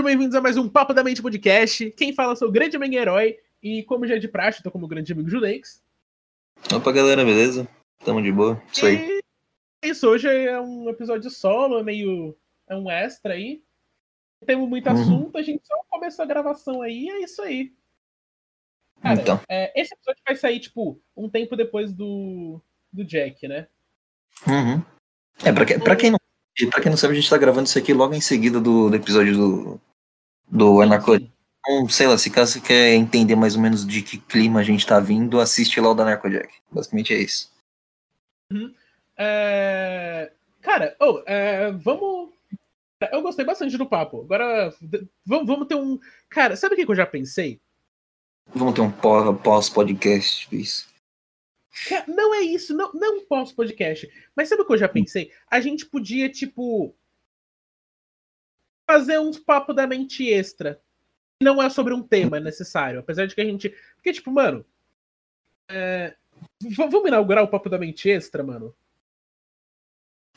Sejam bem-vindos a mais um Papo da Mente Podcast. Quem fala sou o grande amigo herói e, como já é de praxe, tô como o grande amigo Judex. Opa, galera, beleza? Tamo de boa. Isso aí. E isso, hoje é um episódio solo, é meio. É um extra aí. Temos muito Uhum. assunto, a gente só começou a gravação aí, é isso aí. Cara, Então. é, esse episódio vai sair, tipo, um tempo depois do, do Jack, né? Uhum. É, pra, que- pra quem não pra quem não sabe, a gente tá gravando isso aqui logo em seguida do, do episódio do, do Anarco. Enfim, Então, sei lá, se caso você quer entender mais ou menos de que clima a gente tá vindo, assiste lá o da Narcojack. Basicamente é isso. é, Cara, oh, é, vamos. Eu gostei bastante do papo. Agora, vamos, vamos ter um. Cara, sabe o que eu já pensei? Vamos ter um pó- pós-podcast, isso. Não é isso, não, não posso podcast. Mas sabe o que eu já pensei? A gente podia, tipo. Fazer uns papo da mente extra. Não é sobre um tema necessário. Apesar de que a gente. Porque, tipo, mano. é, Vamos inaugurar o papo da mente extra, mano?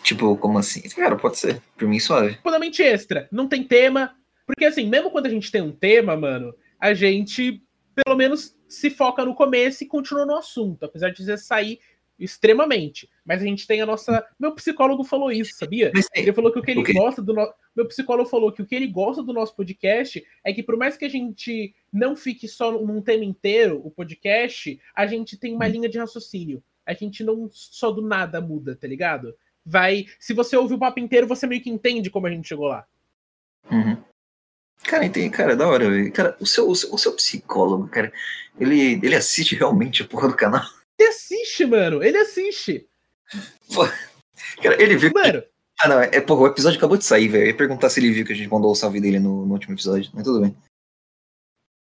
Tipo, como assim? Cara, pode ser. Por mim, suave. Papo da mente extra. Não tem tema. Porque, assim, mesmo quando a gente tem um tema, mano, a gente pelo menos se foca no começo e continua no assunto. Apesar de dizer sair extremamente. Mas a gente tem a nossa. Meu psicólogo falou isso, sabia? Ele falou que o que ele gosta do nosso. Meu psicólogo falou que o que ele gosta do nosso podcast é que, por mais que a gente não fique só num tema inteiro, o podcast, a gente tem uma linha de raciocínio. A gente não só do nada muda, tá ligado? Vai. Se você ouve o papo inteiro, você meio que entende como a gente chegou lá. Uhum. Cara, entendi, cara, da hora, velho. Cara, o seu, o seu, o seu psicólogo, cara, ele, ele assiste realmente a porra do canal. Ele assiste, mano. Ele assiste. Cara, ele viu que Mano, Ah, não, é, porra, o episódio acabou de sair, velho. Eu ia perguntar se ele viu que a gente mandou o salve dele no, no último episódio, mas tudo bem.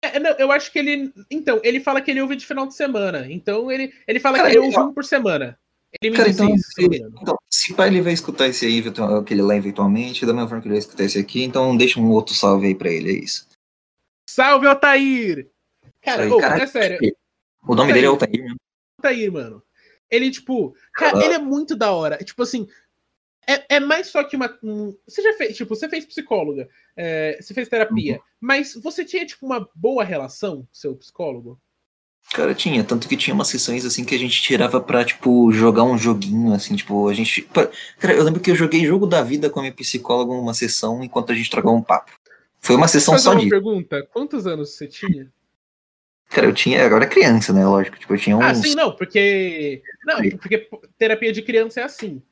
é, não, eu acho que ele. Então, ele fala que ele ouve de final de semana. Então, ele, ele fala Cara, que ele ouve um por semana. Ele me Cara, então, isso, ele- então, se pá, ele vai escutar esse aí, aquele lá eventualmente, da mesma forma que ele vai escutar esse aqui, então deixa um outro salve aí pra ele, é isso. Salve, Altair! Cara, aí, ô, caralho. é sério. O nome Altair. dele é Altair, né? Altair, mano. Ele, tipo, cara, Caralho. ele é muito da hora. Tipo assim, é, é mais só que uma. um- você já fez, tipo, você fez psicóloga, é, você fez terapia, Uhum. mas você tinha, tipo, uma boa relação com seu psicólogo? Cara, tinha, tanto que tinha umas sessões assim que a gente tirava pra, tipo, jogar um joguinho, assim, tipo, a gente. Cara, eu lembro que eu joguei jogo da vida com a minha psicóloga numa sessão enquanto a gente trocava um papo. Foi uma sessão só disso. pergunta: quantos anos você tinha? Cara, eu tinha. Agora é criança, né? Lógico. Tipo, eu tinha uns. Ah, sim, não, porque. Não, porque terapia de criança é assim.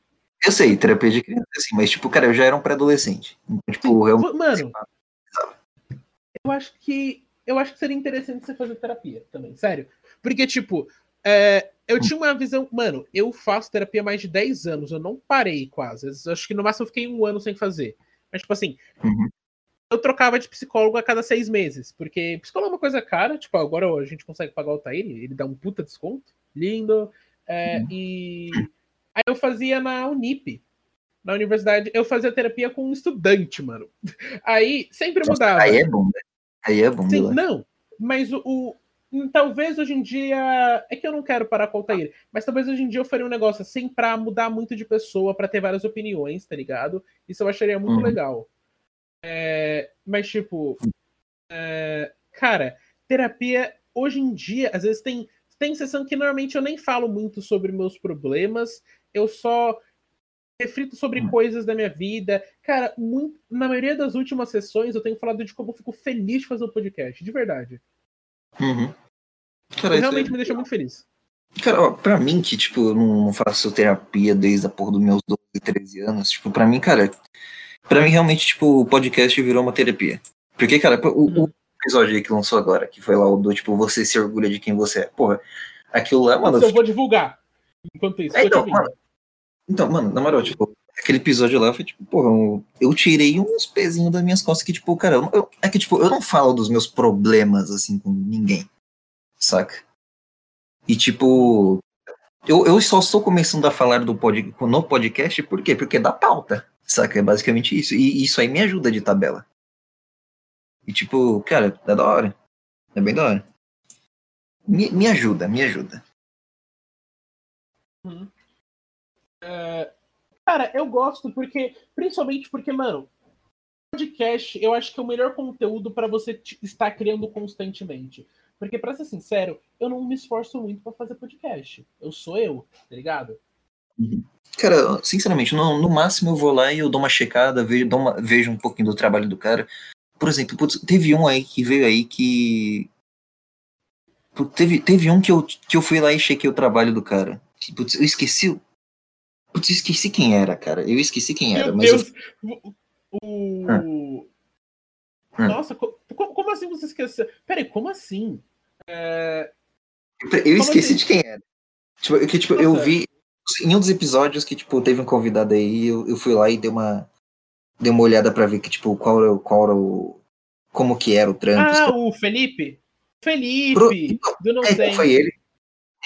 Eu sei, terapia de criança, assim, mas, tipo, cara, eu já era um pré-adolescente. Então, tipo, realmente. Mano, eu acho que. Eu acho que seria interessante você fazer terapia também, sério. Porque, tipo, é, eu tinha uma visão. Mano, eu faço terapia há mais de 10 anos, eu não parei quase. Eu Acho que no máximo eu fiquei um ano sem fazer. Mas, tipo assim, Uhum. eu trocava de psicólogo a cada seis meses. Porque psicólogo é uma coisa cara, tipo, agora a gente consegue pagar o Altair, ele dá um puta desconto. Lindo. É, Uhum. E aí eu fazia na Unip. Na universidade, eu fazia terapia com um estudante, mano. Aí sempre mudava. Aí é bom, né? Aí é bom, Sim, né? não. Mas o, o- Talvez hoje em dia. É que eu não quero parar com o Altair. Mas talvez hoje em dia eu faria um negócio assim pra mudar muito de pessoa, pra ter várias opiniões, tá ligado? Isso eu acharia muito Uhum. legal. É, mas, tipo. é, cara, terapia, hoje em dia, às vezes tem. Tem sessão que normalmente eu nem falo muito sobre meus problemas. Eu só reflito sobre Hum. coisas da minha vida. Cara, muito- na maioria das últimas sessões eu tenho falado de como eu fico feliz de fazer o podcast, de verdade. Uhum. Cara, isso Realmente é- me deixa muito feliz. Cara, ó, pra mim, que, tipo, eu não faço terapia desde a porra dos meus 12, 13 anos, tipo, pra mim, cara, pra mim, realmente, tipo, o podcast virou uma terapia. Porque, cara, o, Uhum. o episódio aí que lançou agora, que foi lá o do, tipo, você se orgulha de quem você é, porra, aquilo lá, mano, Isso eu vou divulgar. Enquanto isso, É, então, mano, então, mano, na moral, tipo, aquele episódio lá foi tipo, porra, eu, eu tirei uns pezinhos das minhas costas que, tipo, cara, eu, eu- é que, tipo, eu não falo dos meus problemas, assim, com ninguém, saca? E, tipo, eu, eu só estou começando a falar do pod, no podcast, por quê? Porque dá pauta, saca? É basicamente isso. E isso aí me ajuda de tabela. E, tipo, cara, é da hora. É bem da hora. Me, me ajuda, me ajuda. Uhum. É, Cara, eu gosto porque. Principalmente porque, mano. podcast, eu acho que é o melhor conteúdo para você estar criando constantemente. Porque, pra ser sincero, eu não me esforço muito pra fazer podcast. Eu sou eu, tá ligado? Cara, sinceramente, no, no máximo eu vou lá e eu dou uma checada, vejo, dou uma- vejo um pouquinho do trabalho do cara. Por exemplo, putz, teve um aí que veio aí que. Putz, Teve, teve um que eu, que eu fui lá e chequei o trabalho do cara. Que, putz, eu esqueci. Putz, eu esqueci quem era, cara. Eu esqueci quem era, Meu mas eu- Deus! O. o- Ah. Nossa, co- co- como assim você esqueceu? Peraí, como assim? É, eu, esqueci assim? de quem era. Tipo, que, tipo, eu vi em um dos episódios que, tipo, teve um convidado aí, eu, eu fui lá e dei uma. Dei uma olhada pra ver que, tipo, qual era, o- qual era o. Como que era o trampo. Ah, o Felipe? Felipe! Pro- Do não É, sei. foi ele.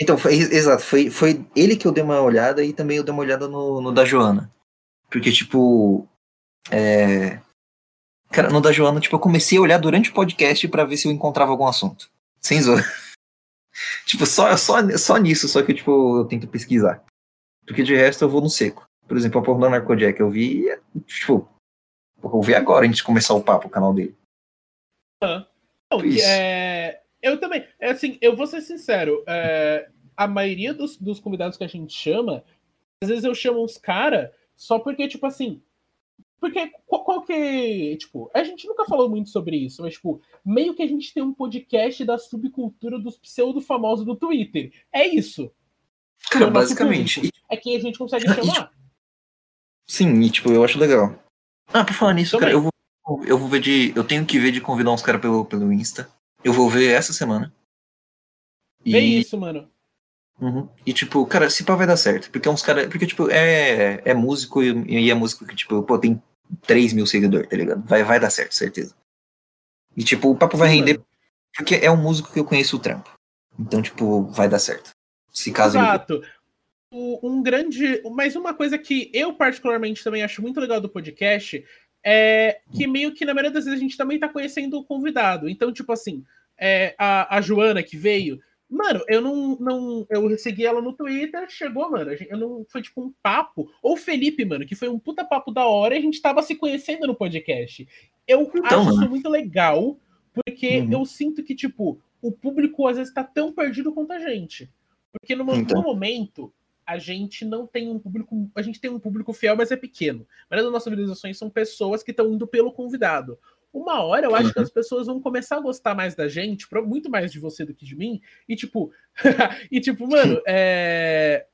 Então, foi, exato, foi, foi ele que eu dei uma olhada e também eu dei uma olhada no, no da Joana. Porque, tipo. É... Cara, no da Joana, tipo, eu comecei a olhar durante o podcast pra ver se eu encontrava algum assunto. Sem zoar. tipo, só, só, só nisso, só que, tipo, eu tento pesquisar. Porque de resto eu vou no seco. Por exemplo, a porra do Narcojack eu vi, e, tipo, eu vi agora antes de começar o papo, o canal dele. Não, que Isso. é, eu também. É assim, eu vou ser sincero. é, a maioria dos, dos convidados que a gente chama, às vezes eu chamo uns cara só porque, tipo assim. Porque qual, qual que. Tipo, a gente nunca falou muito sobre isso, mas, tipo, meio que a gente tem um podcast da subcultura dos pseudo-famosos do Twitter. É isso. Cara, é basicamente. público. É quem a gente consegue E, chamar. Sim, e tipo, eu acho legal. Ah, por falar nisso, Também. cara, eu vou, eu vou ver de. Eu tenho que ver de convidar uns caras pelo, pelo Insta. Eu vou ver essa semana. E, É isso, mano. Uhum. E tipo, cara, se pá vai dar certo. Porque é uns caras. Porque, tipo, é, é músico e, e é músico que, tipo, pô, tem 3 mil seguidores, tá ligado? Vai, vai dar certo, certeza. E tipo, o papo vai render mano. porque é um músico que eu conheço o trampo. Então, tipo, vai dar certo. Se caso ele. Exato. O- Um grande. Mas uma coisa que eu, particularmente, também acho muito legal do podcast é que meio que na maioria das vezes a gente também tá conhecendo o convidado. Então, tipo assim, é, a, a Joana que veio. Mano, eu não, não. Eu segui ela no Twitter, chegou, mano. Eu não. Foi tipo um papo. Ou o Felipe, mano, que foi um puta papo da hora e a gente tava se conhecendo no podcast. Eu Então, acho mano. isso muito legal, porque Uhum. eu sinto que, tipo, o público às vezes tá tão perdido quanto a gente. Porque no, Então. no momento, a gente não tem um público. A gente tem um público fiel, mas é pequeno. A maioria das nossas visualizações são pessoas que estão indo pelo convidado. Uma hora eu acho que Uhum. as pessoas vão começar a gostar mais da gente, muito mais de você do que de mim. E tipo, e tipo, mano, é.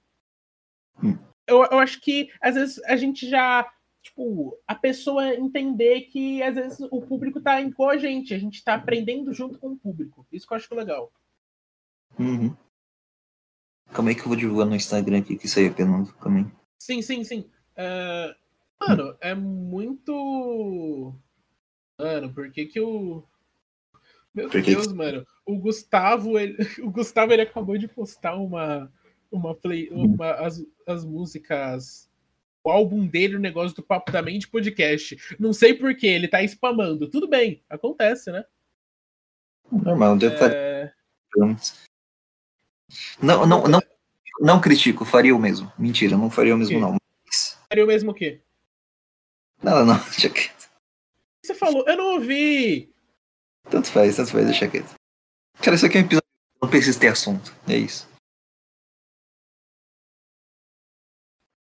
Hum. Eu, eu acho que às vezes a gente já. Tipo, a pessoa entender que às vezes o público tá igual a gente, a gente tá aprendendo junto com o público. Isso que eu acho legal. Uhum. Calma aí que eu vou divulgar no Instagram aqui, que isso aí é penoso. Calma aí. Sim, sim, sim. É, Mano, é muito. Mano, por que que o. Meu que Deus, mano. O Gustavo, ele... o Gustavo, ele acabou de postar uma. Uma play. Uma, as, as músicas. O álbum dele, o negócio do Papo da Mente podcast. Não sei por que, ele tá spamando. Tudo bem, acontece, né? Normal, deve estar. Não, não, não, não critico, faria o mesmo. Mentira, não faria o mesmo, não. Mas- Seria o mesmo o quê? Não, não, deixa quieto. Você falou, eu não ouvi! Tanto faz, tanto faz, deixa quieto. Cara, isso aqui é um episódio não precisa ter assunto. É isso.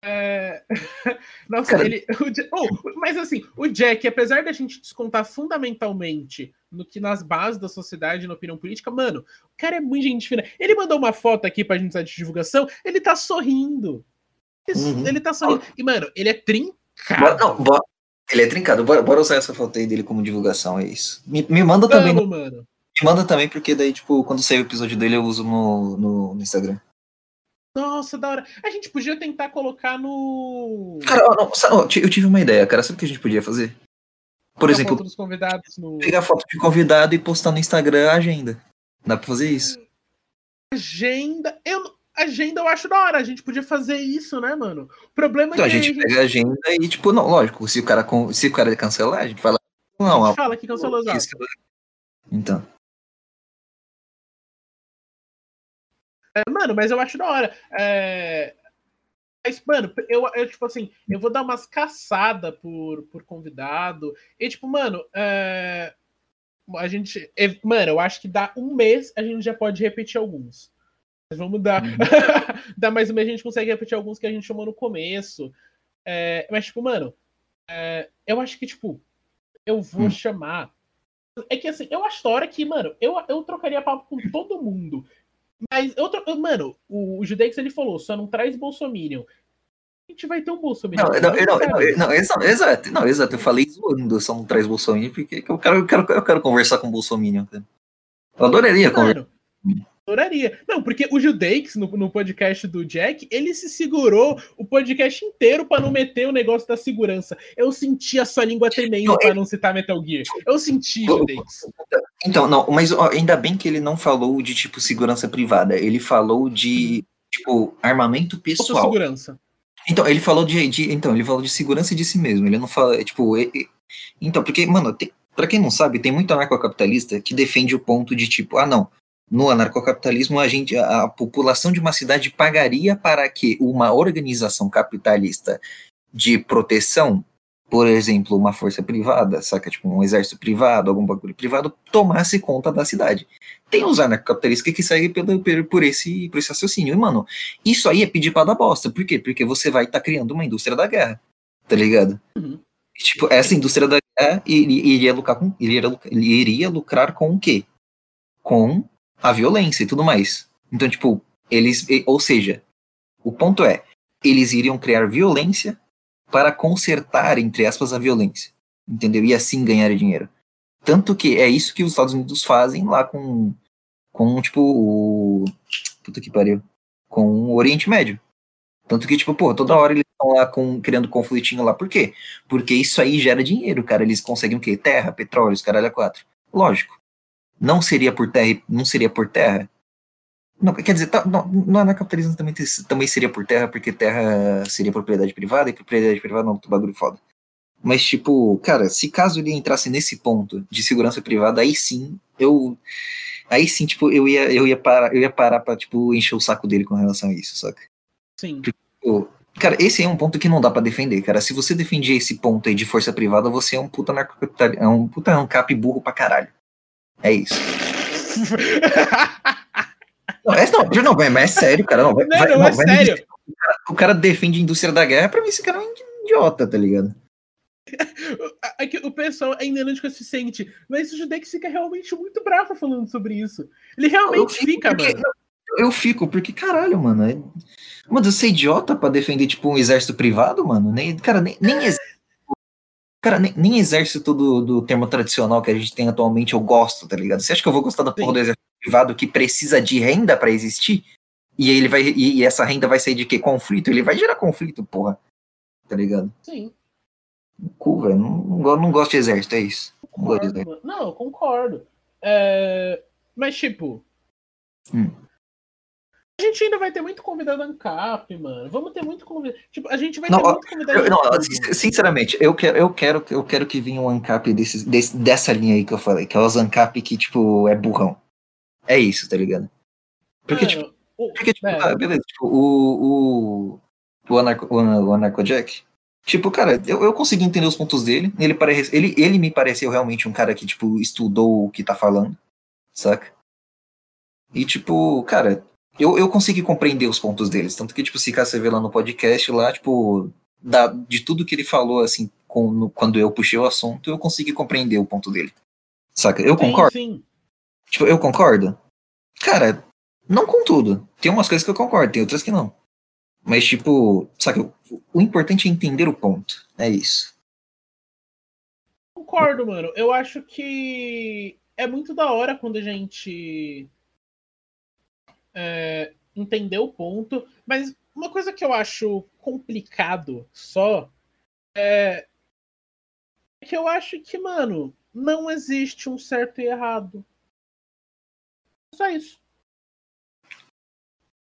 É... Nossa, Cara- ele. Oh, mas assim, o Jack, apesar da gente descontar fundamentalmente no que nas bases da sociedade e na opinião política, mano, o cara é muito gente fina. Ele mandou uma foto aqui pra gente usar de divulgação, ele tá sorrindo. Isso, Uhum. Ele tá sorrindo. E, mano, ele é Bora, trincado. não, bora, ele é trincado. Bora, bora usar essa foto aí dele como divulgação, é isso. Me, me manda também, Vamos, mano. me manda também, porque daí, tipo, quando sair o episódio dele, eu uso no, no, no Instagram. Nossa, da hora. A gente podia tentar colocar no. Cara, ó, não, ó, eu tive uma ideia, cara. Sabe o que a gente podia fazer? Por a exemplo, foto no. pegar foto de convidado e postar no Instagram a agenda. Dá pra fazer isso? Agenda. Eu... Agenda eu acho da hora. A gente podia fazer isso, né, mano? O problema Então é a que gente pega a agenda e, tipo, não, lógico, se o cara, se o cara cancelar, a gente fala. Não, a gente fala que cancelou isso- Então. Mano, mas eu acho da hora. É... Mas, mano, eu, eu, tipo assim, eu vou dar umas caçadas por, por convidado. E, tipo, mano, é... a gente. É, mano, eu acho que dá um mês a gente já pode repetir alguns. Mas vamos dar. Uhum. dá mais um mês a gente consegue repetir alguns que a gente chamou no começo. É... Mas, tipo, mano, é... eu acho que, tipo, eu vou uhum. chamar. É que assim, eu acho da hora que, mano, eu, eu trocaria papo com todo mundo. Mas, outro, mano, o, o Judex ele falou, só não traz Bolsominion. A gente vai ter um Bolsominion. Não, não, não, não, não, exato, não, exato, eu falei zoando, só não traz Bolsominion, porque eu quero, eu quero, eu quero conversar com o Bolsominion. Eu adoraria conversar. Adoraria. Não, porque o Judeix, no, no podcast do Jack, ele se segurou o podcast inteiro para não meter o negócio da segurança. Eu senti a sua língua tremendo para não citar Metal Gear. Eu senti, Judeix. Então, não, mas ainda bem que ele não falou de, tipo, segurança privada. Ele falou de, tipo, armamento pessoal. segurança. Então, ele falou de, de, Então, ele falou de segurança de si mesmo. Ele não fala, tipo. Ele, então, porque, mano, tem, pra quem não sabe, tem muito anarcocapitalista que defende o ponto de, tipo, ah, não no anarcocapitalismo, a, gente, a população de uma cidade pagaria para que uma organização capitalista de proteção, por exemplo, uma força privada, saca? Tipo, um exército privado, algum bagulho privado, tomasse conta da cidade. Tem os anarcocapitalistas que seguem pelo, por, esse, por esse raciocínio. E, mano, isso aí é pedir para dar bosta. Por quê? Porque você vai estar tá criando uma indústria da guerra, tá ligado? Uhum. Tipo, essa indústria da guerra iria, iria, lucrar com, iria, iria lucrar com o quê? Com a violência e tudo mais. Então, tipo, eles. Ou seja, o ponto é, eles iriam criar violência para consertar, entre aspas, a violência. Entendeu? E assim ganhar dinheiro. Tanto que é isso que os Estados Unidos fazem lá com. Com, tipo, o. Puta que pariu. Com o Oriente Médio. Tanto que, tipo, pô, toda hora eles estão lá com, criando conflitinho lá. Por quê? Porque isso aí gera dinheiro, cara. Eles conseguem o quê? Terra, petróleo, os caralho a quatro. Lógico não seria por terra, não seria por terra. Não, quer dizer, tá, não, no anarcapitalismo também, também seria por terra, porque terra seria propriedade privada, e propriedade privada não é um bagulho foda. Mas, tipo, cara, se caso ele entrasse nesse ponto de segurança privada, aí sim, eu. Aí sim, tipo, eu ia, eu ia parar, eu ia parar pra, tipo, encher o saco dele com relação a isso, saca? Sim. Tipo, cara, esse é um ponto que não dá para defender, cara. Se você defender esse ponto aí de força privada, você é um puta narcocapitalista. É um puta é um cap burro pra caralho. É isso. não, é, não, não, mas é sério, cara. Não, vai, não, vai, não, é sério. o, cara, o cara defende a indústria da guerra, pra mim esse cara é um idiota, tá ligado? É que o pessoal ainda não é consciente, mas o Judex fica realmente muito bravo falando sobre isso. Ele realmente fica, porque, mano. Eu fico, porque caralho, mano. É... Mano, você é idiota pra defender, tipo, um exército privado, mano? Nem, cara, nem, nem exército Cara, nem, nem exército do, do termo tradicional que a gente tem atualmente eu gosto, tá ligado? Você acha que eu vou gostar da porra do exército privado que precisa de renda para existir? E ele vai. E, essa renda vai sair de quê? Conflito? Ele vai gerar conflito, porra. Tá ligado? Sim. Cool, velho. Não, não, não, gosto de exército, é isso. Concordo, não, eu concordo. É... Mas, tipo. Hum. A gente ainda vai ter muito convidado ANCAP, mano. Vamos ter muito convidado. Tipo, a gente vai não, ter muito convidado. Eu, não, sinceramente, eu quero, eu quero, eu quero que venha um ANCAP desse, desse, dessa linha aí que eu falei, que é os ANCAP que, tipo, é burrão. É isso, tá ligado? Porque, mano, tipo, o, porque, tipo, ah, beleza, tipo, o, o, o, anarco, o, o Anarco Jack, Tipo, cara, eu, eu consegui entender os pontos dele. Ele, parece, ele, ele me pareceu realmente um cara que, tipo, estudou o que tá falando, saca? E, tipo, cara, eu, eu consegui compreender os pontos deles. Tanto que, tipo, se você vê lá no podcast, lá, tipo, da, de tudo que ele falou, assim, com, no, quando eu puxei o assunto, eu consegui compreender o ponto dele. Saca? Eu concordo. Sim, Tipo, eu concordo. Cara, não com tudo. Tem umas coisas que eu concordo, tem outras que não. Mas, tipo? O, o importante é entender o ponto. É isso. Concordo, mano. Eu acho que é muito da hora quando a gente é, entender o ponto, mas uma coisa que eu acho complicado só é, é que eu acho que, mano, não existe um certo e errado. Só isso.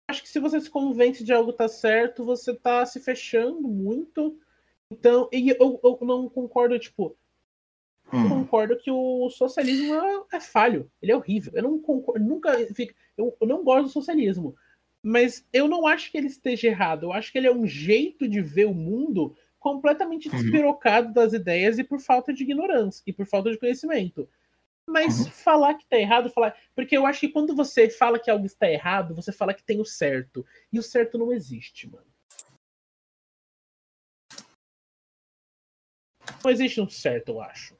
Acho que se você se convence de algo tá certo, você tá se fechando muito. Então, e eu, eu não concordo, tipo, Hum. Eu concordo que o socialismo é, é, falho, ele é horrível. Eu não concordo, nunca eu, eu, não gosto do socialismo. Mas eu não acho que ele esteja errado. Eu acho que ele é um jeito de ver o mundo completamente Uhum. despirocado das ideias e por falta de ignorância e por falta de conhecimento. Mas Uhum. falar que tá errado, falar. Porque eu acho que quando você fala que algo está errado, você fala que tem o certo. E o certo não existe, mano. Não existe um certo, eu acho.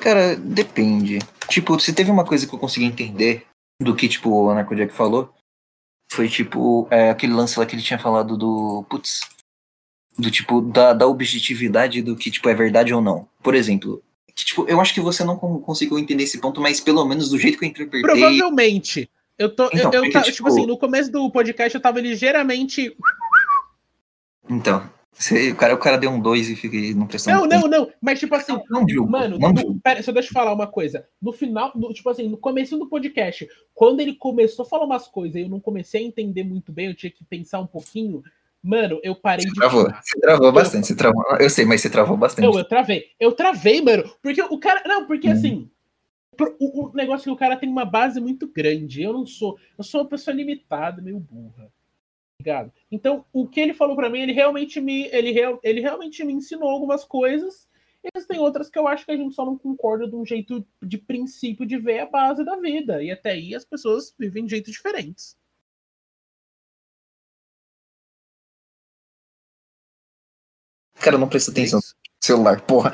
Cara, depende. Tipo, se teve uma coisa que eu consegui entender do que, tipo, o Anarco Jack falou, foi, tipo, é, aquele lance lá que ele tinha falado do. Putz. Do tipo, da, da objetividade do que, tipo, é verdade ou não. Por exemplo, tipo, eu acho que você não con- conseguiu entender esse ponto, mas pelo menos do jeito que eu interpretei. Provavelmente. Eu tô. Então, eu, eu porque, ta- tipo- tipo assim, no começo do podcast eu tava ligeiramente. Então. Você, o, cara, o cara deu um 2 e fica não prestando Não, não, não. Mas, tipo assim, Não, não julgo, Mano, não julgo. pera, só deixa eu falar uma coisa. No final, no- tipo assim, no começo do podcast, quando ele começou a falar umas coisas e eu não comecei a entender muito bem, eu tinha que pensar um pouquinho, mano, eu parei Você de travou, você travou bastante, você travou. Eu sei, mas você travou bastante. Não, eu travei. Eu travei, mano. Porque o cara. Não, porque Hum. assim. O, o negócio é que o cara tem uma base muito grande. Eu não sou. Eu sou uma pessoa limitada, meio burra. Ligado? Então, o que ele falou pra mim, ele realmente me. Ele, real- ele realmente me ensinou algumas coisas. E existem outras que eu acho que a gente só não concorda de um jeito de princípio de ver a base da vida. E até aí as pessoas vivem de jeitos diferentes. Cara, não presta atenção É no celular, porra.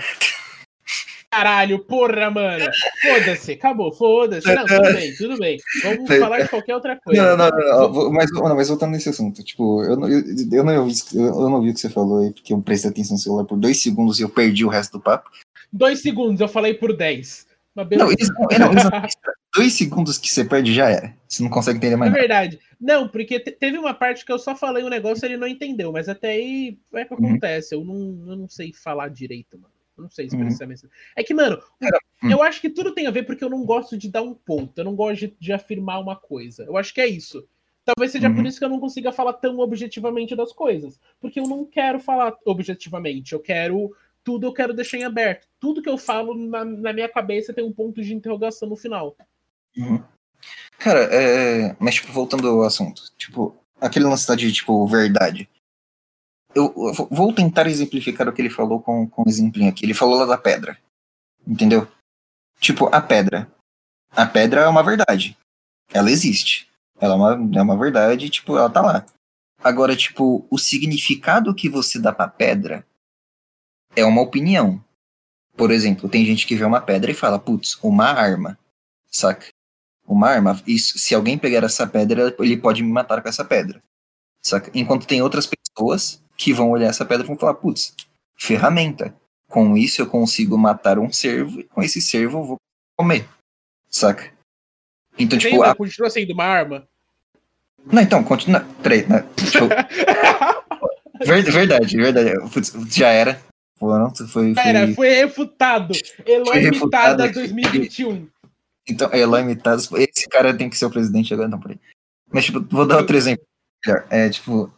Caralho, porra, mano. Foda-se, acabou, foda-se. Não, tudo bem, tudo bem. Vamos falar de qualquer outra coisa. Não, não, não, não, Mas, não, mas voltando nesse assunto, tipo, eu não, eu, eu não ouvi, eu não ouvi o que você falou aí, porque eu prestei atenção no celular por dois segundos e eu perdi o resto do papo. Dois segundos, eu falei por 10. Mas Não, isso, não, isso, dois segundos que você perde já era. Você não consegue entender É mais nada. verdade. Não, porque te- teve uma parte que eu só falei um negócio e ele não entendeu, mas até aí é que Uhum. acontece. Eu não, eu não sei falar direito, mano. Eu não sei Uhum. expressar minha... É que, mano, hum. eu acho que tudo tem a ver porque eu não gosto de dar um ponto. Eu não gosto de, de afirmar uma coisa. Eu acho que é isso. Talvez seja por Uhum. isso que eu não consiga falar tão objetivamente das coisas. Porque eu não quero falar objetivamente. Eu quero. Tudo eu quero deixar em aberto. Tudo que eu falo na, na minha cabeça tem um ponto de interrogação no final. Uhum. Cara, é, mas tipo, voltando ao assunto, tipo, aquele lance de, tipo, verdade. Eu, eu vou- tentar exemplificar o que ele falou com, com um exemplinho aqui. Ele falou lá da pedra. Entendeu? Tipo, a pedra. A pedra é uma verdade. Ela existe. Ela é uma, é uma verdade, tipo, ela tá lá. Agora, tipo, o significado que você dá pra pedra é uma opinião. Por exemplo, tem gente que vê uma pedra e fala, putz, uma arma. Saca? Uma arma. Isso, se alguém pegar essa pedra, ele pode me matar com essa pedra. Saca? Enquanto tem outras pessoas que vão olhar essa pedra e vão falar, putz, ferramenta. Com isso eu consigo matar um cervo e com esse cervo eu vou comer. Saca? Então, tipo, a... continua sendo uma arma. Não, então, continua. Peraí, né? Tipo, ver- verdade, verdade. Putz, já era. Foram, foi, foi, Pera, foi refutado. Eloy Foi refutado. Mitada 2021. Então, Eloy Mitadas, esse cara tem que ser o presidente agora, não, peraí. Mas, tipo, vou dar outro exemplo. É, tipo,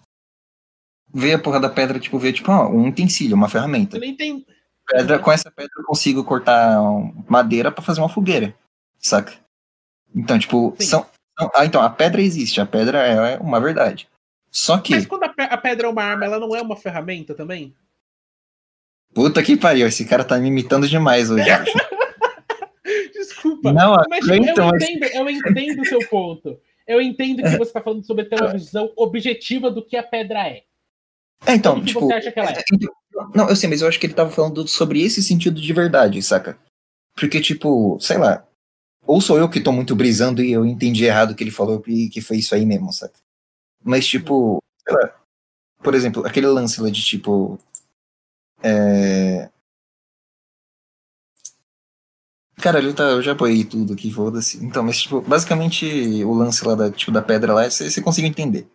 ver a porra da pedra, tipo, ver, tipo, ó, um utensílio, uma ferramenta. Eu nem tenho. Pedra, com essa pedra eu consigo cortar madeira pra fazer uma fogueira, saca? Então, tipo, Sim. são, Ah, então, a pedra existe, a pedra é uma verdade. Só que, Mas quando a pe- a pedra é uma arma, ela não é uma ferramenta também? puta que pariu, esse cara tá me imitando demais hoje. acho. Desculpa. Não, Mas então, eu mas- entendo, eu entendo o seu ponto. Eu entendo que você tá falando sobre ter uma visão objetiva do que a pedra é. É, então, o que tipo. você acha que ela é? Não, eu sei, mas eu acho que ele tava falando sobre esse sentido de verdade, saca? Porque, tipo, sei lá. Ou sou eu que tô muito brisando e eu entendi errado o que ele falou e que foi isso aí mesmo, saca? Mas, tipo, sei lá. Por exemplo, aquele lance lá de tipo. É. Cara, ele tá, eu já apoiei tudo aqui, foda-se. Então, mas, tipo, basicamente o lance lá da, tipo, da pedra lá, você você consegue entender.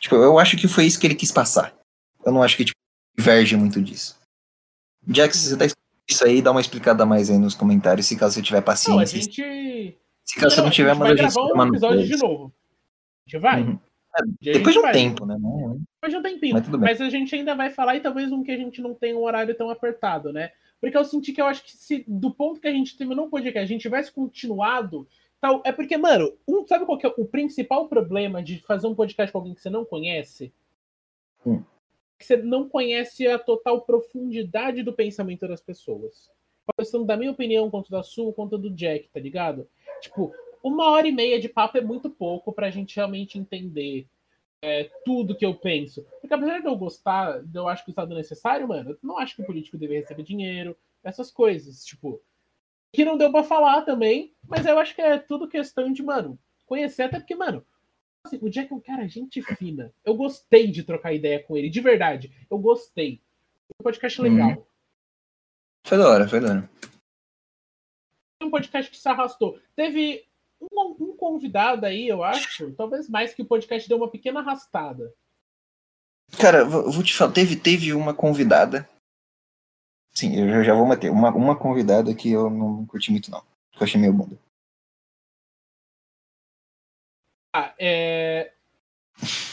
Tipo, eu acho que foi isso que ele quis passar. Eu não acho que, tipo, diverge muito disso. Jax, se você tá isso aí, dá uma explicada mais aí nos comentários, se caso você tiver Não, a paciência. gente. Se caso você Não, tiver, gente vai manda a gente gravar tomar um episódio de novo. A gente vai. Uhum. A Depois de gente um vai. tempo, né? Depois de um tempinho. Mas tudo bem. Mas a gente ainda vai falar e talvez um que a gente não tenha um horário tão apertado, né? Porque eu senti que eu acho que se do ponto que a gente terminou o podcast, a gente tivesse continuado, Tal, é porque, mano, um, sabe qual que é o principal problema de fazer um podcast com alguém que você não conhece? Hum. Que você não conhece a total profundidade do pensamento das pessoas. Questão da minha opinião, quanto da sua, quanto do Jack, tá ligado? Tipo, uma hora e meia de papo é muito pouco pra gente realmente entender é, tudo que eu penso. Porque apesar de eu gostar, de eu acho que o Estado é necessário, mano, eu não acho que o político deveria receber dinheiro, essas coisas. Tipo, que não deu para falar também, mas eu acho que é tudo questão de, mano, conhecer, até porque, mano, assim, o Jack é um cara gente fina. Eu gostei de trocar ideia com ele, de verdade. Eu gostei. Um podcast legal. Uhum. Foi da hora, foi da hora. Um podcast que se arrastou. Teve um, um convidado aí, eu acho, talvez mais que o podcast deu uma pequena arrastada. Cara, vou te falar, teve, teve uma convidada Sim, eu já vou manter. Uma, uma convidada que eu não curti muito, não. Que eu achei meio bunda. Ah, é.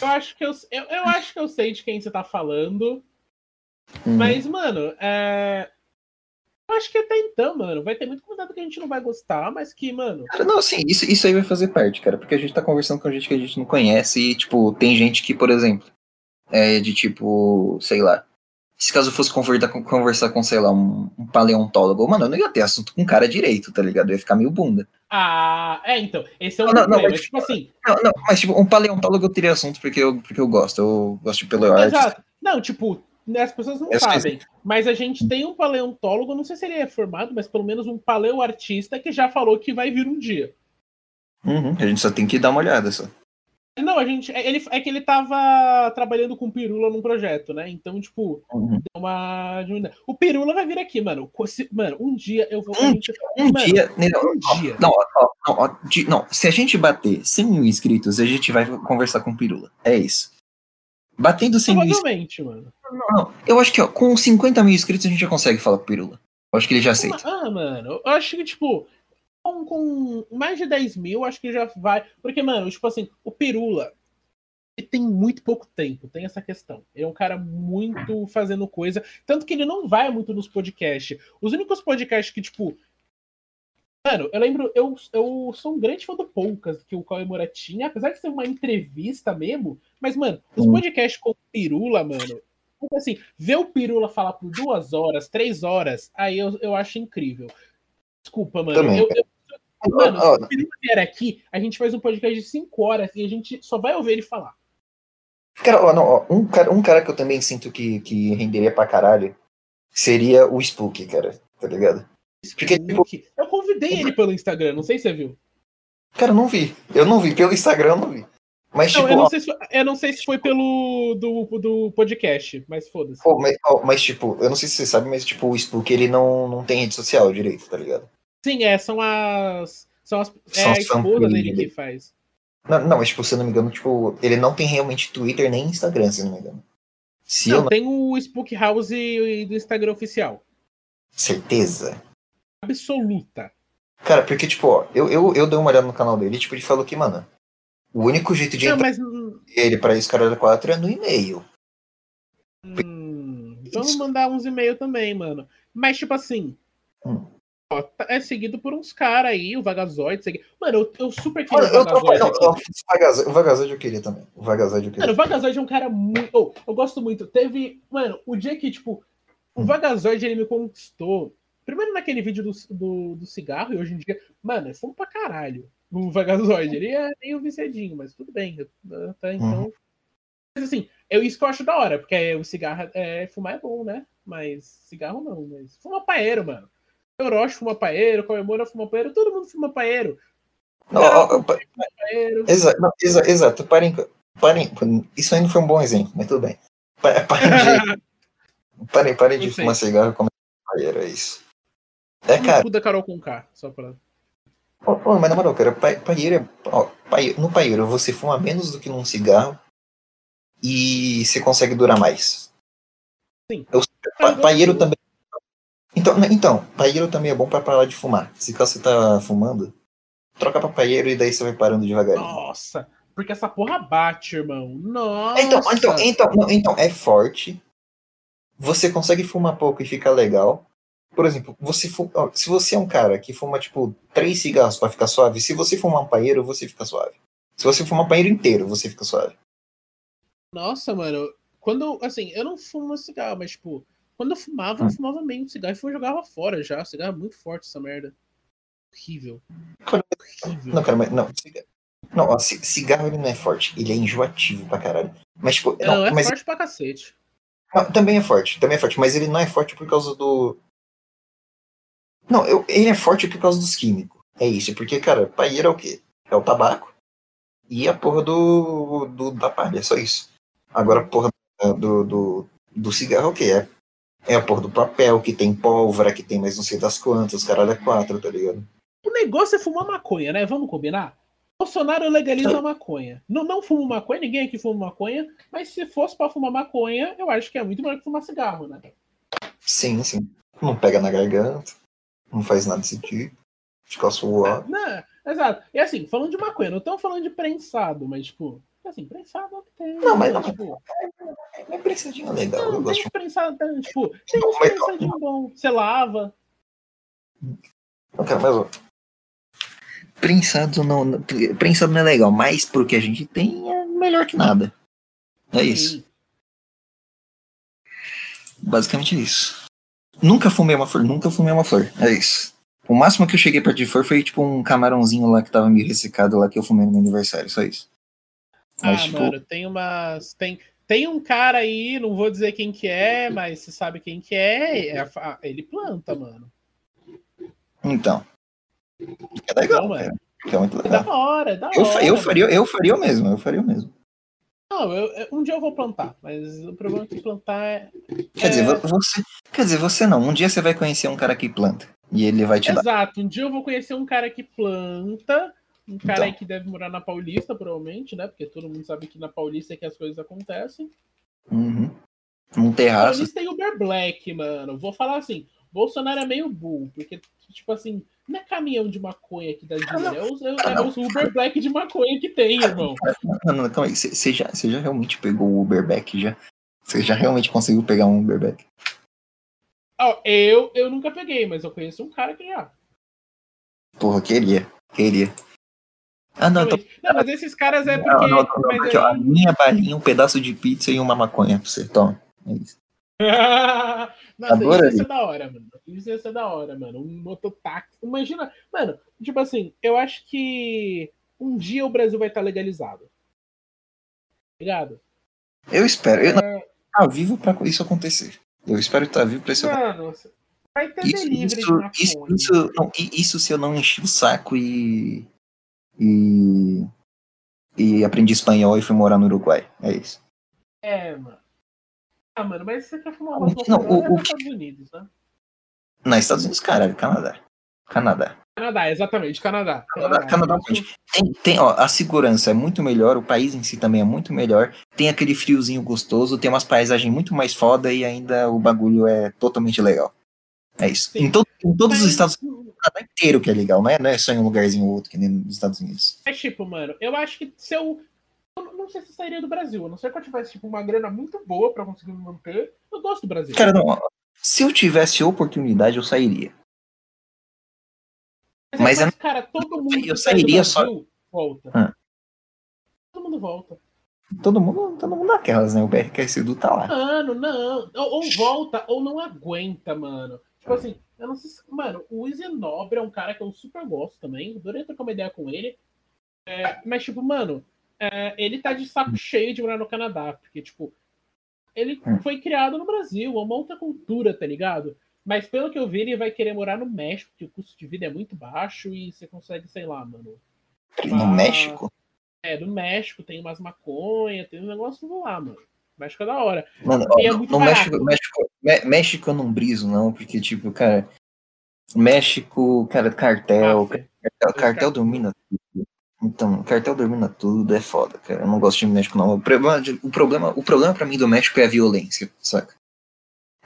Eu acho que eu, eu, eu acho que eu sei de quem você tá falando. Hum. Mas, mano, é. Eu acho que até então, mano, vai ter muito convidado que a gente não vai gostar, mas que, mano. Cara, não, sim, isso, isso aí vai fazer parte, cara, porque a gente tá conversando com gente que a gente não conhece e, tipo, tem gente que, por exemplo, é de tipo, sei lá, se caso eu fosse conversar com, sei lá, um, um, paleontólogo, mano, eu não ia ter assunto com cara direito, tá ligado? Eu ia ficar meio bunda. Ah, é, então. Esse é o não, problema. Não, mas, tipo assim. Não, não, mas tipo, um paleontólogo eu teria assunto porque eu, porque eu gosto. Eu gosto de paleoarte. Exato. Não, tipo, as pessoas não eu sabem. Mas a gente tem um paleontólogo, não sei se ele é formado, mas pelo menos um paleoartista que já falou que vai vir um dia. Uhum, a gente só tem que dar uma olhada só. Não, a gente. É, ele, é que ele tava trabalhando com o Pirula num projeto, né? Então, tipo, uhum. deu uma. O Pirula vai vir aqui, mano. Mano, um dia eu vou. Um, dia, um mano, dia. Não, um dia. Não, não, não, não, se a gente bater 100 mil inscritos, a gente vai conversar com o Pirula. É isso. Batendo 100 mil inscritos. mano. Não, não, eu acho que ó, com 50 mil inscritos a gente já consegue falar com o Pirula. Eu acho que ele já aceita. Ah, mano, eu acho que, tipo, com, com mais de 10 mil, acho que já vai. Porque, mano, tipo assim, o Pirula ele tem muito pouco tempo, tem essa questão. Ele é um cara muito fazendo coisa. Tanto que ele não vai muito nos podcasts. Os únicos podcasts que, tipo. Mano, eu lembro, eu, eu sou um grande fã do Poucas, que o Cauê Moura tinha, apesar de ser uma entrevista mesmo. Mas, mano, os podcasts com o Pirula, mano. Assim, ver o Pirula falar por duas horas, três horas, aí eu, eu acho incrível. Desculpa, mano. Também. Eu, eu, Mano, se o Felipe vier aqui, a gente faz um podcast de 5 horas e a gente só vai ouvir ele falar. Cara, ó, não, ó, um, cara, um cara que eu também sinto que, que renderia pra caralho seria o Spook, cara, tá ligado? Porque, tipo... Eu convidei ele pelo Instagram, não sei se você viu. Cara, eu não vi. Eu não vi. Pelo Instagram eu não vi. Mas, não, tipo, eu, não sei se, eu não sei se foi pelo do, do podcast, mas foda-se. Mas, mas, tipo, eu não sei se você sabe, mas tipo, o Spook ele não, não tem rede social direito, tá ligado? Sim, é, são as. São as. É são é a esposa dele que faz. Não, não, mas tipo, se eu não me engano, tipo, ele não tem realmente Twitter nem Instagram, se eu não me engano. Se não, não, tem o Spook House do Instagram oficial. Certeza? Absoluta. Cara, porque, tipo, ó, eu, eu, eu dei uma olhada no canal dele, tipo, ele falou que, mano, o único jeito de não, mas... ele pra isso, cara, 4 é no e-mail. Hum, vamos mandar uns e-mail também, mano. Mas, tipo assim, hum. Ó, tá, é seguido por uns caras aí, o Vagazoid. Segui... Mano, eu, eu super queria eu, o Vagazoid. Não, não, o Vagazoid eu queria também. O Vagazoid eu queria. Mano, o Vagazoid é um cara muito. Oh, eu gosto muito. Teve. Mano, o dia que, tipo, o hum. Vagazoid ele me conquistou. Primeiro naquele vídeo do, do, do cigarro, e hoje em dia. Mano, é fome pra caralho. O Vagazoid. Ele é meio vicedinho, mas tudo bem. Tá, então. Uhum. Mas assim, eu, isso que eu acho da hora, porque o cigarro é, fumar é bom, né? Mas cigarro não, mas fuma paeiro, mano. Orochi fuma paeiro, Comemora fuma paeiro, todo mundo fuma paeiro. Não, Exato, não, exa, exato. Parem, parem. Isso não foi um bom exemplo, mas tudo bem. Parem de, parem, parem de fumar cigarro como paeiro, é isso. É, cara. da Carol com K, só pra. Oh, mas na moral, cara, paeiro é. Ó, paeiro, no paeiro você fuma menos do que num cigarro e você consegue durar mais. Sim. Eu, paeiro também então, né, então, paieiro também é bom para parar de fumar. Se você tá fumando, troca pra paieiro e daí você vai parando devagarinho. Nossa, porque essa porra bate, irmão. Nossa. Então, então, então, não, então é forte. Você consegue fumar pouco e fica legal. Por exemplo, você se você é um cara que fuma, tipo, três cigarros pra ficar suave, se você fumar um paeiro, você fica suave. Se você fumar um paeiro inteiro, você fica suave. Nossa, mano. Quando, assim, eu não fumo cigarro, mas, tipo, quando eu fumava, eu Hum. fumava meio cigarro e jogava fora já. Cigarro é muito forte essa merda. Horrível. Horrível. Não, cara, mas não. ciga- Não, ó, ci- cigarro ele não é forte, ele é enjoativo pra caralho. Mas, tipo, Não, não, é mas forte pra cacete. não, também é forte, também é forte, mas ele não é forte por causa do. Não, eu- ele é forte por causa dos químicos. É isso, porque, cara, paeiro é o quê? É o tabaco e a porra do, do da palha, só isso. Agora, a porra do, do, do cigarro é o quê? É, é a porra do papel, que tem pólvora, que tem mais não sei das quantas, caralho, é quatro, tá ligado? O negócio é fumar maconha, né? Vamos combinar? Bolsonaro legaliza a maconha. Não, não fumo maconha, ninguém aqui fuma maconha, mas se fosse pra fumar maconha, eu acho que é muito melhor que fumar cigarro, né? Sim, sim. Não pega na garganta, não faz nada desse tipo. Fica suado. Não, exato. E assim, falando de maconha, não estamos falando de prensado, mas tipo, assim, prensado é o que tem. Não, mas né? não- tipo, É prensadinho legal, eu não, gosto tem de uns prensados, tem, tipo, tem Não, uns mas- prensadinhos bons. Você lava. Não quero mais. Prensado não, não- prensado não é legal, mas pro que a gente tem é melhor que nada. É isso. Sim. Basicamente isso. Nunca fumei uma flor, nunca fumei uma flor. É isso. O máximo que eu cheguei perto de flor foi tipo um camarãozinho lá que tava meio ressecado lá que eu fumei no meu aniversário, só isso. Mas, Ah, tipo, mano, tem umas. Tem, tem um cara aí, não vou dizer quem que é, mas você sabe quem que é. é a fa- ele planta, mano. então. É legal, Não, mano. cara. É muito É da legal. hora, é da Eu, hora. eu, mano. faria, eu faria o mesmo, eu faria o mesmo. Não, eu- eu- um dia eu vou plantar, mas o problema é que plantar é. Quer dizer, É. vo- você. Quer dizer, você não. Um dia você vai conhecer um cara que planta. E ele vai te dar. Exato, um dia eu vou conhecer um cara que planta, um cara Então. aí que deve morar na Paulista, provavelmente, né? Porque todo mundo sabe que na Paulista é que as coisas acontecem. Uhum. Um terraço. Paulista e Uber Black, mano. Vou falar assim, Bolsonaro é meio burro, porque, tipo assim, não é caminhão de maconha que dá dinheiro, é os, é, Ah, é não. os Uber Black de maconha que tem, irmão. Não, não, calma aí. Você já, você já realmente pegou o Uberback já? Você já realmente conseguiu pegar um Uberback? Ó, eu, eu nunca peguei, mas eu conheço um cara que já. Porra, queria. Queria. Ah, não, então. Não, mas esses caras é Não, porque. não, não, não, mas porque, ó, a aí- minha balinha, um pedaço de pizza e uma maconha pra você. Toma. É isso. Nossa, isso ia Adorei. ser da hora, mano. Isso ia ser da hora, mano. Um mototáxi. Imagina, mano, tipo assim, eu acho que um dia o Brasil vai estar legalizado. Ligado? Eu espero. Eu não É, tá vivo pra isso acontecer. Eu espero estar vivo pra isso acontecer. vai ter Isso, delivery de isso, isso, isso, não, isso se eu não enchi o saco e. E. E aprendi espanhol e fui morar no Uruguai. É isso. É, mano. Ah, mano, mas você quer fumar Não, uma maconha o- é o- Estados Unidos, né? Nos Estados Unidos, caralho, Canadá. Canadá. Canadá, exatamente, Canadá. Canadá, Canadá Tem, tem, ó, a segurança é muito melhor, o país em si também é muito melhor. Tem aquele friozinho gostoso, tem umas paisagens muito mais foda e ainda o bagulho é totalmente legal. É isso. Sim. Em, to- em todos os Mas- estados, o Canadá inteiro que é legal, não é, não é só em um lugarzinho ou outro que nem nos Estados Unidos. Mas, tipo, mano, eu acho que se eu. Eu não sei se sairia do Brasil. A não ser que eu tivesse, tipo, uma grana muito boa pra conseguir me manter. Eu gosto do Brasil. Cara, não, se eu tivesse oportunidade, eu sairia. mas depois, eu- cara, todo mundo eu sai sairia só- volta. Ah. Todo mundo volta. Todo mundo, todo mundo daquelas, né? O BRQS Edu tá lá. Mano, não. Ou, ou volta, ou não aguenta, mano. Tipo assim, eu não sei se. Mano, o Easy Nobre é um cara que eu super gosto também. Adorei trocar uma ideia com ele. É, mas, tipo, mano, é, ele tá de saco cheio de morar no Canadá. Porque, tipo, ele Hum. foi criado no Brasil, é uma outra cultura, tá ligado? Mas pelo que eu vi, ele vai querer morar no México, que o custo de vida é muito baixo e você consegue, sei lá, mano. No Ah. México? É, do México, tem umas maconha, tem um negócio lá, mano. México é da hora. Mano, E é no- muito no. México, México, Mé- México eu não briso, não, porque, tipo, cara, México, cara, cartel, Máfia. cartel, cartel caras- domina tudo. Então, cartel domina tudo, é foda, cara. Eu não gosto de México, não. O problema, o problema, o problema pra mim do México é a violência, saca?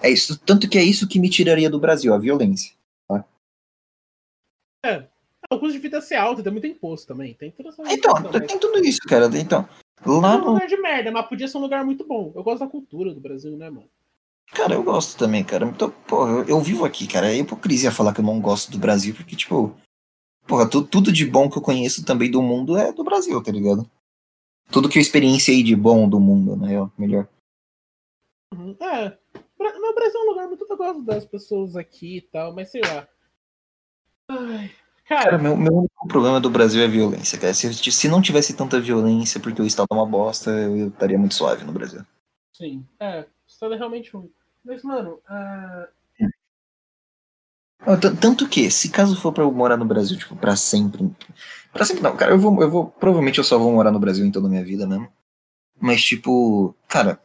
É isso, tanto que é isso que me tiraria do Brasil, a violência. O custo de vida ser alto, tem muito imposto também. Tem toda essa Então, questão, mas- tem tudo isso, cara. Então, lá É um no, lugar de merda, mas podia ser um lugar muito bom. Eu gosto da cultura do Brasil, né, mano? Cara, eu gosto também, cara. Então, porra, eu, eu vivo aqui, cara. É hipocrisia falar que eu não gosto do Brasil, porque, tipo, porra, tu, tudo de bom que eu conheço também do mundo é do Brasil, tá ligado? Tudo que eu experienciei de bom do mundo, né? Melhor. Uhum. É. O Brasil é um lugar muito. Gosto das pessoas aqui e tal, mas sei lá. Ai, Cara, cara, meu, meu único problema do Brasil é a violência, cara. Se, se não tivesse tanta violência porque o Estado é uma bosta, eu estaria muito suave no Brasil. sim. É, o estado é realmente ruim. Mas, mano, ah, Tanto que, se caso for pra eu morar no Brasil, tipo, pra sempre. Pra sempre não, cara, eu vou, eu vou. Provavelmente eu só vou morar no Brasil em toda a minha vida mesmo. Mas, tipo, cara,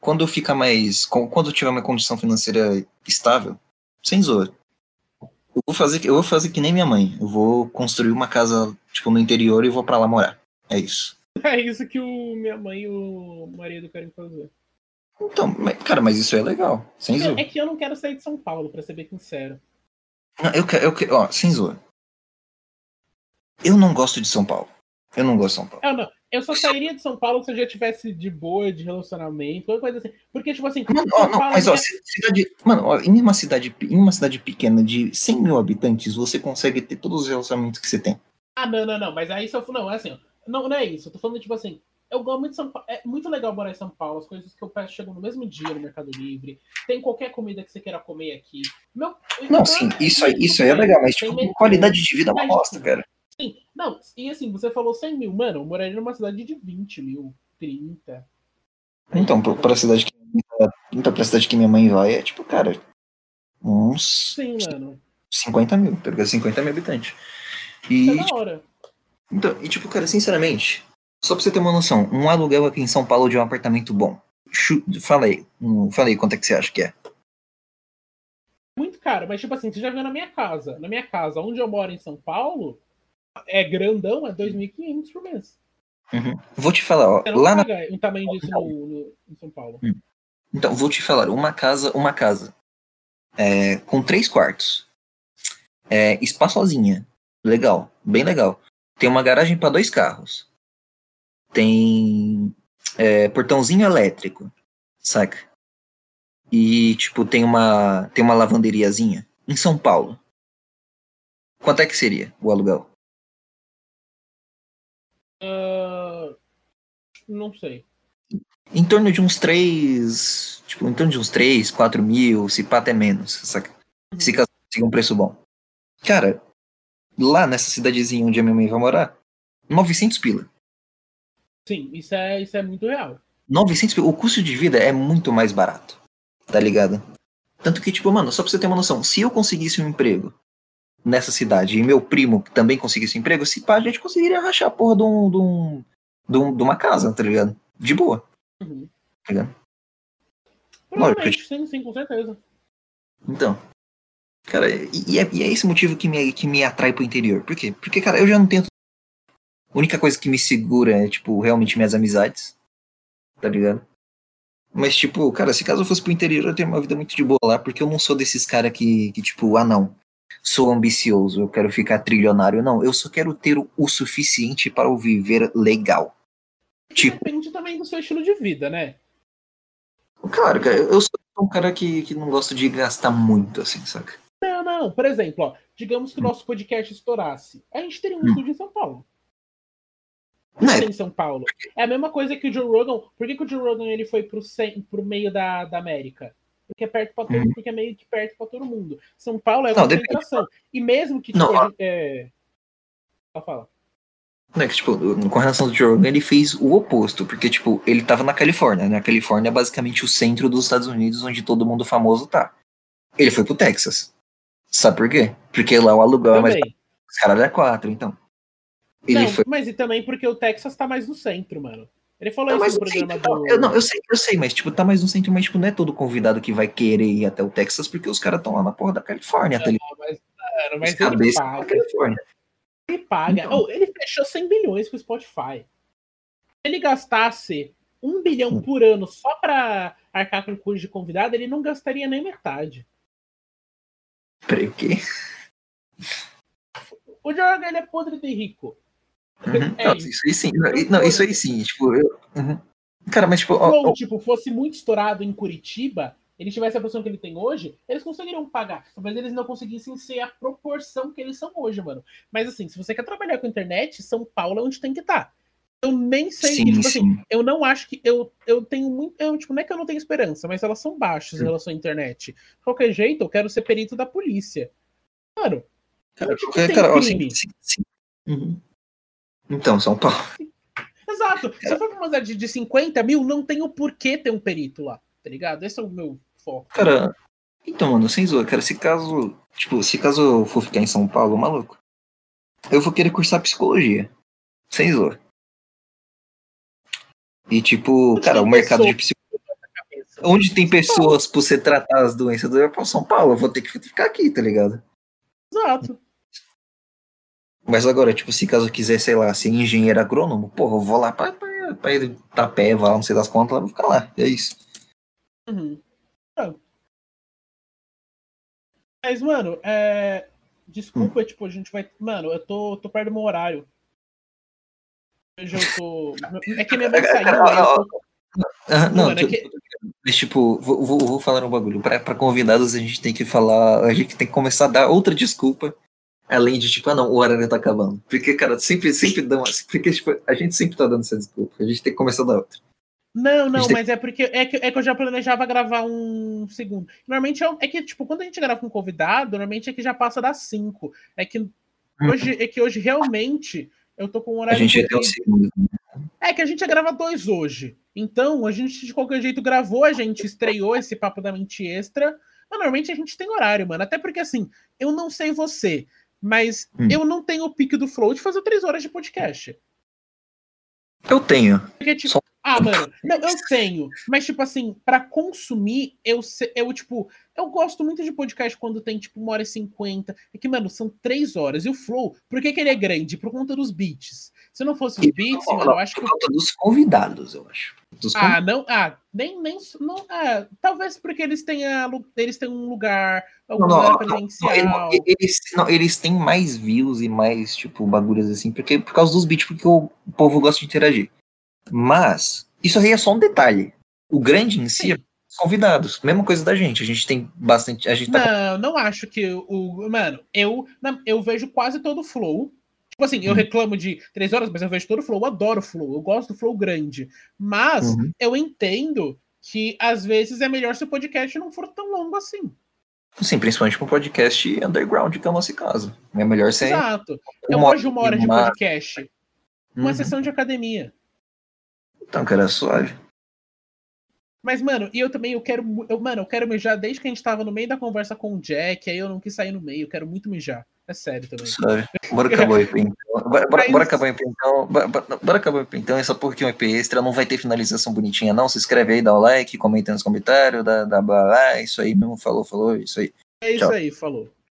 quando eu ficar mais. Quando eu tiver uma condição financeira estável, sem zoa. Eu vou fazer, eu vou fazer que nem minha mãe. Eu vou construir uma casa, tipo, no interior e vou pra lá morar. É isso. é isso que o minha mãe e o marido querem fazer. Então, cara, mas isso é legal. Sem zoa. É que eu não quero sair de São Paulo, pra ser bem sincero. Não, eu quero, eu quero, ó, sem zoa. Eu não gosto de São Paulo. Eu não gosto de São Paulo. Eu não. Eu só sairia de São Paulo se eu já tivesse de boa, de relacionamento, qualquer coisa assim. Porque, tipo assim, Mano, ó, não, mas ó, é- ci- cidade, mano, ó, em uma cidade, em uma cidade pequena de 100 mil habitantes, você consegue ter todos os relacionamentos que você tem. Ah, não, não, não. Mas aí se eu. Não, é assim, ó. Não, não é isso. Eu tô falando, tipo assim. Eu gosto muito de São Paulo. É muito legal morar em São Paulo. As coisas que eu peço chegam no mesmo dia no Mercado Livre. Tem qualquer comida que você queira comer aqui. Meu, Não, então, sim, é isso aí, isso aí é legal, mas tipo, metrô, qualidade de vida é uma bosta, tipo, cara. Sim, não, e assim, você falou 100 mil. Mano, eu moraria numa cidade de 20 mil, 30. Então, pra, pra cidade que então, pra cidade que minha mãe vai, é tipo, cara, uns Sim, mano. 50 mil, tá ligado? 50 mil habitantes. E, é da hora. então, e tipo, cara, sinceramente, só pra você ter uma noção, um aluguel aqui em São Paulo de um apartamento bom. Chu- hum, fala aí quanto é que você acha que é. Muito caro, mas tipo assim, você já viu na minha casa. Na minha casa, onde eu moro em São Paulo, é grandão, é 2.500 por mês. Uhum. Vou te falar, ó, lá na um tamanho disso no, no- em São Paulo. Então, vou te falar, uma casa, uma casa é, com três quartos, é, espaçosinha, legal, bem legal. Tem uma garagem para dois carros, tem é, portãozinho elétrico, saca? E tipo tem uma tem uma lavanderiazinha em São Paulo. Quanto é que seria o aluguel? Ah, não sei. Em torno de uns três, tipo, em torno de uns três, quatro mil, se pá até menos, saca? Se caso consiga um preço bom. Cara, lá nessa cidadezinha onde a minha mãe vai morar, 900 pila. Sim, isso é, isso é muito real. 900 pila. O custo de vida é muito mais barato, tá ligado? Tanto que, tipo, mano, só pra você ter uma noção, se eu conseguisse um emprego nessa cidade e meu primo também conseguisse um emprego, se pá, a gente conseguiria rachar a porra de, um, de, um, de, um- de uma casa, tá ligado? De boa, Uhum. tá ligado? Provavelmente, sim, sim, com certeza. Então. Cara, e, e é, e é esse motivo que me, que me atrai pro interior. Por quê? Porque, cara, eu já não tenho. A única coisa que me segura é, tipo, realmente minhas amizades. Tá ligado? Mas, tipo, cara, se caso eu fosse pro interior, eu teria uma vida muito de boa lá, porque eu não sou desses caras que, que, tipo, ah, não. Sou ambicioso, eu quero ficar trilionário. Não, eu só quero ter o, o suficiente para eu viver legal. Tipo, Depende também do seu estilo de vida, né? cara, cara, eu sou um cara que, que não gosta de gastar muito, assim, saca? Não, não. Por exemplo, ó, digamos que o nosso podcast estourasse. A gente teria um Hum. estúdio em São Paulo. Não é, em São Paulo. É a mesma coisa que o Joe Rogan. Por que, que o Joe Rogan ele foi pro, pro meio da, da América? Porque é perto para todo, Uhum. porque é meio que perto para todo mundo. São Paulo é Não, concentração. E mesmo que Não, tipo, é... Só fala. Né, que, tipo, com relação ao Joe Rogan, ele fez o oposto, porque, tipo, ele tava na Califórnia, né? A Califórnia é basicamente o centro dos Estados Unidos, onde todo mundo famoso tá. Ele foi pro Texas. Sabe por quê? Porque lá o aluguel é mais Também. os caras é quatro, então. Ele não, foi. mas e também porque o Texas tá mais no centro, mano. Ele falou mas isso no programa centro, do. eu, não, eu sei, eu sei, mas tipo, tá mais no centro, mas tipo, não é todo convidado que vai querer ir até o Texas, porque os caras estão lá na porra da Califórnia, tá? Não, mas, mano, mas ele paga. Califórnia. Ele paga. Então. Oh, ele fechou 100 bilhões com o Spotify. Se ele gastasse um bilhão Hum. por ano só pra arcar com custo de convidado, ele não gastaria nem metade. Peraí, o quê? O Jorge ele é podre de rico. Uhum. É Não, isso. aí sim. Não, não, isso aí sim, tipo, eu. uhum. Cara, mas tipo, Se o ó, tipo, fosse muito estourado em Curitiba, ele tivesse a posição que ele tem hoje, eles conseguiriam pagar. Talvez eles não conseguissem ser a proporção que eles são hoje, mano. Mas assim, se você quer trabalhar com internet, São Paulo é onde tem que estar. Tá. Eu nem sei, sim, tipo assim, sim. assim, eu não acho que. Eu, eu tenho muito. Eu, tipo, não é que eu não tenho esperança, mas elas são baixas em relação à internet. De qualquer jeito, eu quero ser perito da polícia. Mano. Cara, qualquer cara, sim, sim, sim. Uhum. Então, São Paulo. Exato. Se eu for pra uma cidade de 50 mil, não tem o porquê ter um perito lá, tá ligado? Esse é o meu foco. Cara, então, mano, sem zoar, cara, se caso. Tipo, se caso eu for ficar em São Paulo, maluco, eu vou querer cursar psicologia. Sem zoar. E tipo, cara, o mercado de psicologia. Onde tem pessoas por você tratar as doenças do São Paulo, eu vou ter que ficar aqui, tá ligado? Exato. Mas agora, tipo, se caso eu quiser, sei lá, ser engenheiro agrônomo, porra, eu vou lá pra, pra, pra pé, lá, não sei das contas, lá, vou ficar lá. É isso. Uhum. É. Mas, mano, é... Desculpa, hum. tipo, a gente vai. Mano, eu tô, tô perto do meu horário. Hoje eu tô. É que minha mãe saiu. Tô... Ah, não, mano, é que... mas tipo, vou, vou, vou falar um bagulho. Pra, pra convidados, a gente tem que falar. A gente tem que começar a dar outra desculpa Além de, tipo, ah não, o horário tá acabando. Porque, cara, sempre, sempre dá uma. Porque, tipo, a gente sempre tá dando essa desculpa. A gente tem que começar da outra. Não, não, mas tem... é porque é que, é que eu já planejava gravar um segundo. Normalmente é, é, que, tipo, quando a gente grava com um convidado, normalmente é que já passa das 5. É que hum. hoje, é que hoje realmente eu tô com um horário. A gente ia ter um segundo. É que a gente ia gravar dois hoje. Então, a gente, de qualquer jeito, gravou, a gente estreou esse papo da mente extra. Mas normalmente a gente tem horário, mano. Até porque, assim, eu não sei você. Mas hum. eu não tenho o pique do Flow de fazer três horas de podcast. Eu tenho. Porque, tipo, Só... ah, mano, não, eu tenho. Mas, tipo assim, para consumir, eu, eu, tipo, eu gosto muito de podcast quando tem, tipo, uma hora e cinquenta. É que, mano, são três horas. E o Flow, por que, que ele é grande? Por conta dos beats. Se não fosse os beats, mano, eu acho que. Por dos convidados, eu acho. Ah, não. Ah, nem. nem não, ah, talvez porque eles tenham, eles têm um lugar. Um não, lugar presencial. Não, eles, não, eles têm mais views e mais, tipo, bagulhos assim, porque, por causa dos beats, porque o, povo gosta de interagir. Mas, isso aí é só um detalhe. O grande em si é convidados. Mesma coisa da gente. A gente tem bastante. A gente tá... Não, não acho que o. Mano, eu, eu vejo quase todo o flow. Tipo assim, eu uhum. reclamo de três horas, mas eu vejo todo o flow, eu adoro o flow, eu gosto do flow grande. Mas uhum. eu entendo que às vezes é melhor se o podcast não for tão longo assim. Sim, principalmente um podcast underground, que é o nosso caso. É melhor ser. Exato. Eu gosto de uma hora de podcast. Uma uhum. sessão de academia. Então, cara, é suave. Mas, mano, e eu também, eu quero. Eu, mano, eu quero mijar desde que a gente tava no meio da conversa com o Jack, aí eu não quis sair no meio, eu quero muito mijar. É sério também. Sabe? Bora acabar o EP então. Bora, bora, bora acabar o EP então. Bora, bora acabar o EP então. É só porque um EP extra não vai ter finalização bonitinha, não. Se inscreve aí, dá o like, comenta nos comentários, dá, dá blá, blá, isso aí mesmo. Falou, falou, isso aí. É isso Tchau. aí, falou.